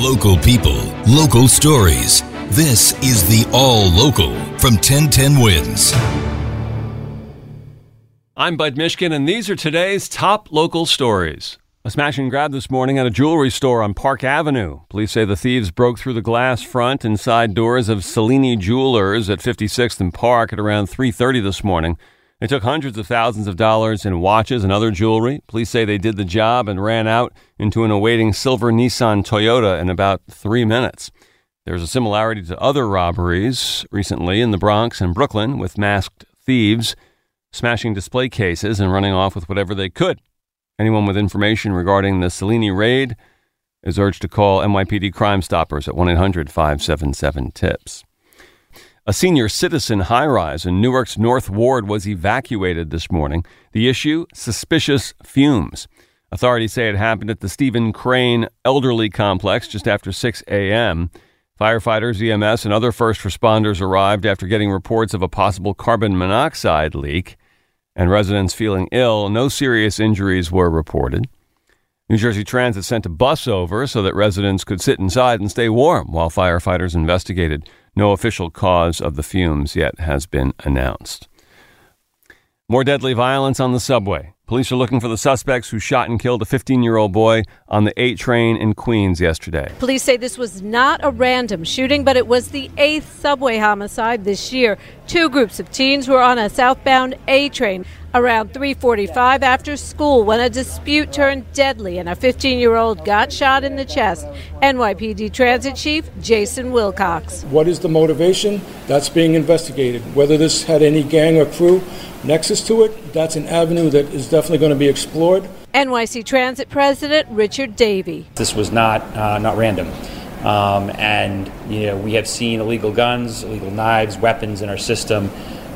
Local people, local stories. This is the All Local from 1010 Wins. I'm Bud Mishkin, and these are today's top local stories. A smash and grab this morning at a jewelry store on Park Avenue. Police say the thieves broke through the glass front and side doors of Cellini Jewelers at 56th and Park at around 3:30 this morning. They took hundreds of thousands of dollars in watches and other jewelry. Police say they did the job and ran out into an awaiting silver Nissan Toyota in about three minutes. There's a similarity to other robberies recently in the Bronx and Brooklyn with masked thieves smashing display cases and running off with whatever they could. Anyone with information regarding the Cellini raid is urged to call NYPD Crime Stoppers at 1 800 577 TIPS. A senior citizen high rise in Newark's North Ward was evacuated this morning. The issue suspicious fumes. Authorities say it happened at the Stephen Crane Elderly Complex just after 6 a.m. Firefighters, EMS, and other first responders arrived after getting reports of a possible carbon monoxide leak and residents feeling ill. No serious injuries were reported. New Jersey Transit sent a bus over so that residents could sit inside and stay warm while firefighters investigated. No official cause of the fumes yet has been announced. More deadly violence on the subway. Police are looking for the suspects who shot and killed a 15 year old boy on the A train in Queens yesterday. Police say this was not a random shooting, but it was the eighth subway homicide this year. Two groups of teens were on a southbound A train around 3:45 after school when a dispute turned deadly and a 15-year-old got shot in the chest. NYPD Transit Chief Jason Wilcox. What is the motivation? That's being investigated. Whether this had any gang or crew nexus to it, that's an avenue that is definitely going to be explored. NYC Transit President Richard Davey. This was not uh, not random. Um, and you know we have seen illegal guns, illegal knives, weapons in our system.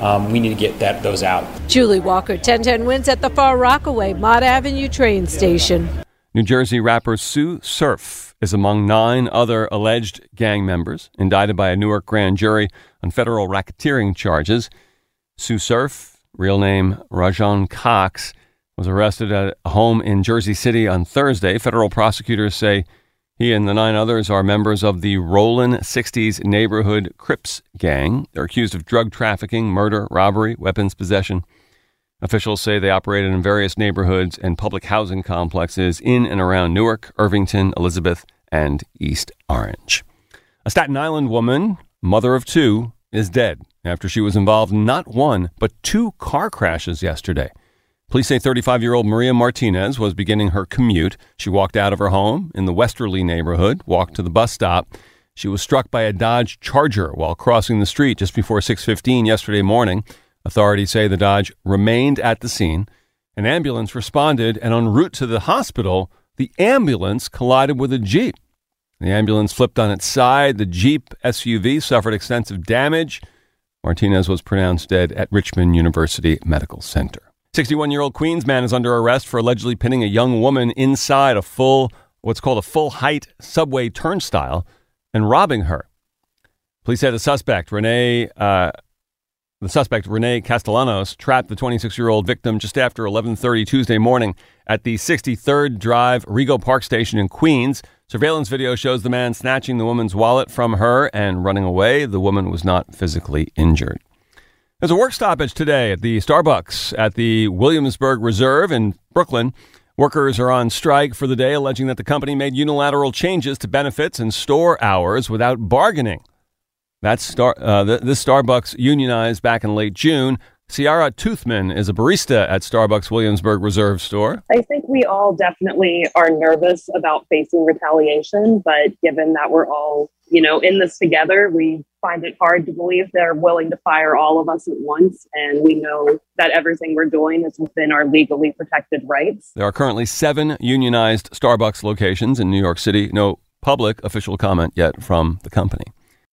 Um, we need to get that those out. Julie Walker, 1010 wins at the Far Rockaway Mott Avenue train station. New Jersey rapper Sue Surf is among nine other alleged gang members indicted by a Newark grand jury on federal racketeering charges. Sue Surf, real name Rajon Cox, was arrested at a home in Jersey City on Thursday. Federal prosecutors say he and the nine others are members of the Rollin 60s neighborhood Crips gang. They're accused of drug trafficking, murder, robbery, weapons possession. Officials say they operated in various neighborhoods and public housing complexes in and around Newark, Irvington, Elizabeth, and East Orange. A Staten Island woman, mother of two, is dead after she was involved in not one, but two car crashes yesterday. Police say 35 year old Maria Martinez was beginning her commute. She walked out of her home in the Westerleigh neighborhood, walked to the bus stop. She was struck by a Dodge Charger while crossing the street just before 6:15 yesterday morning. Authorities say the Dodge remained at the scene. An ambulance responded, and en route to the hospital, the ambulance collided with a Jeep. The ambulance flipped on its side. The Jeep SUV suffered extensive damage. Martinez was pronounced dead at Richmond University Medical Center. 61 year old Queens man is under arrest for allegedly pinning a young woman inside a full, what's called a full height subway turnstile and robbing her. Police say the suspect, Renee, uh, the suspect, Renee Castellanos, trapped the 26 year old victim just after 1130 Tuesday morning at the 63rd Drive Rego Park Station in Queens. Surveillance video shows the man snatching the woman's wallet from her and running away. The woman was not physically injured. There's a work stoppage today at the Starbucks at the Williamsburg Reserve in Brooklyn. Workers are on strike for the day, alleging that the company made unilateral changes to benefits and store hours without bargaining. That's Star, uh, this Starbucks unionized back in late June. Ciara Toothman is a barista at Starbucks Williamsburg Reserve store. I think we all definitely are nervous about facing retaliation, but given that we're all, you know, in this together, we find it hard to believe they're willing to fire all of us at once. And we know that everything we're doing is within our legally protected rights. There are currently seven unionized Starbucks locations in New York City. No public official comment yet from the company.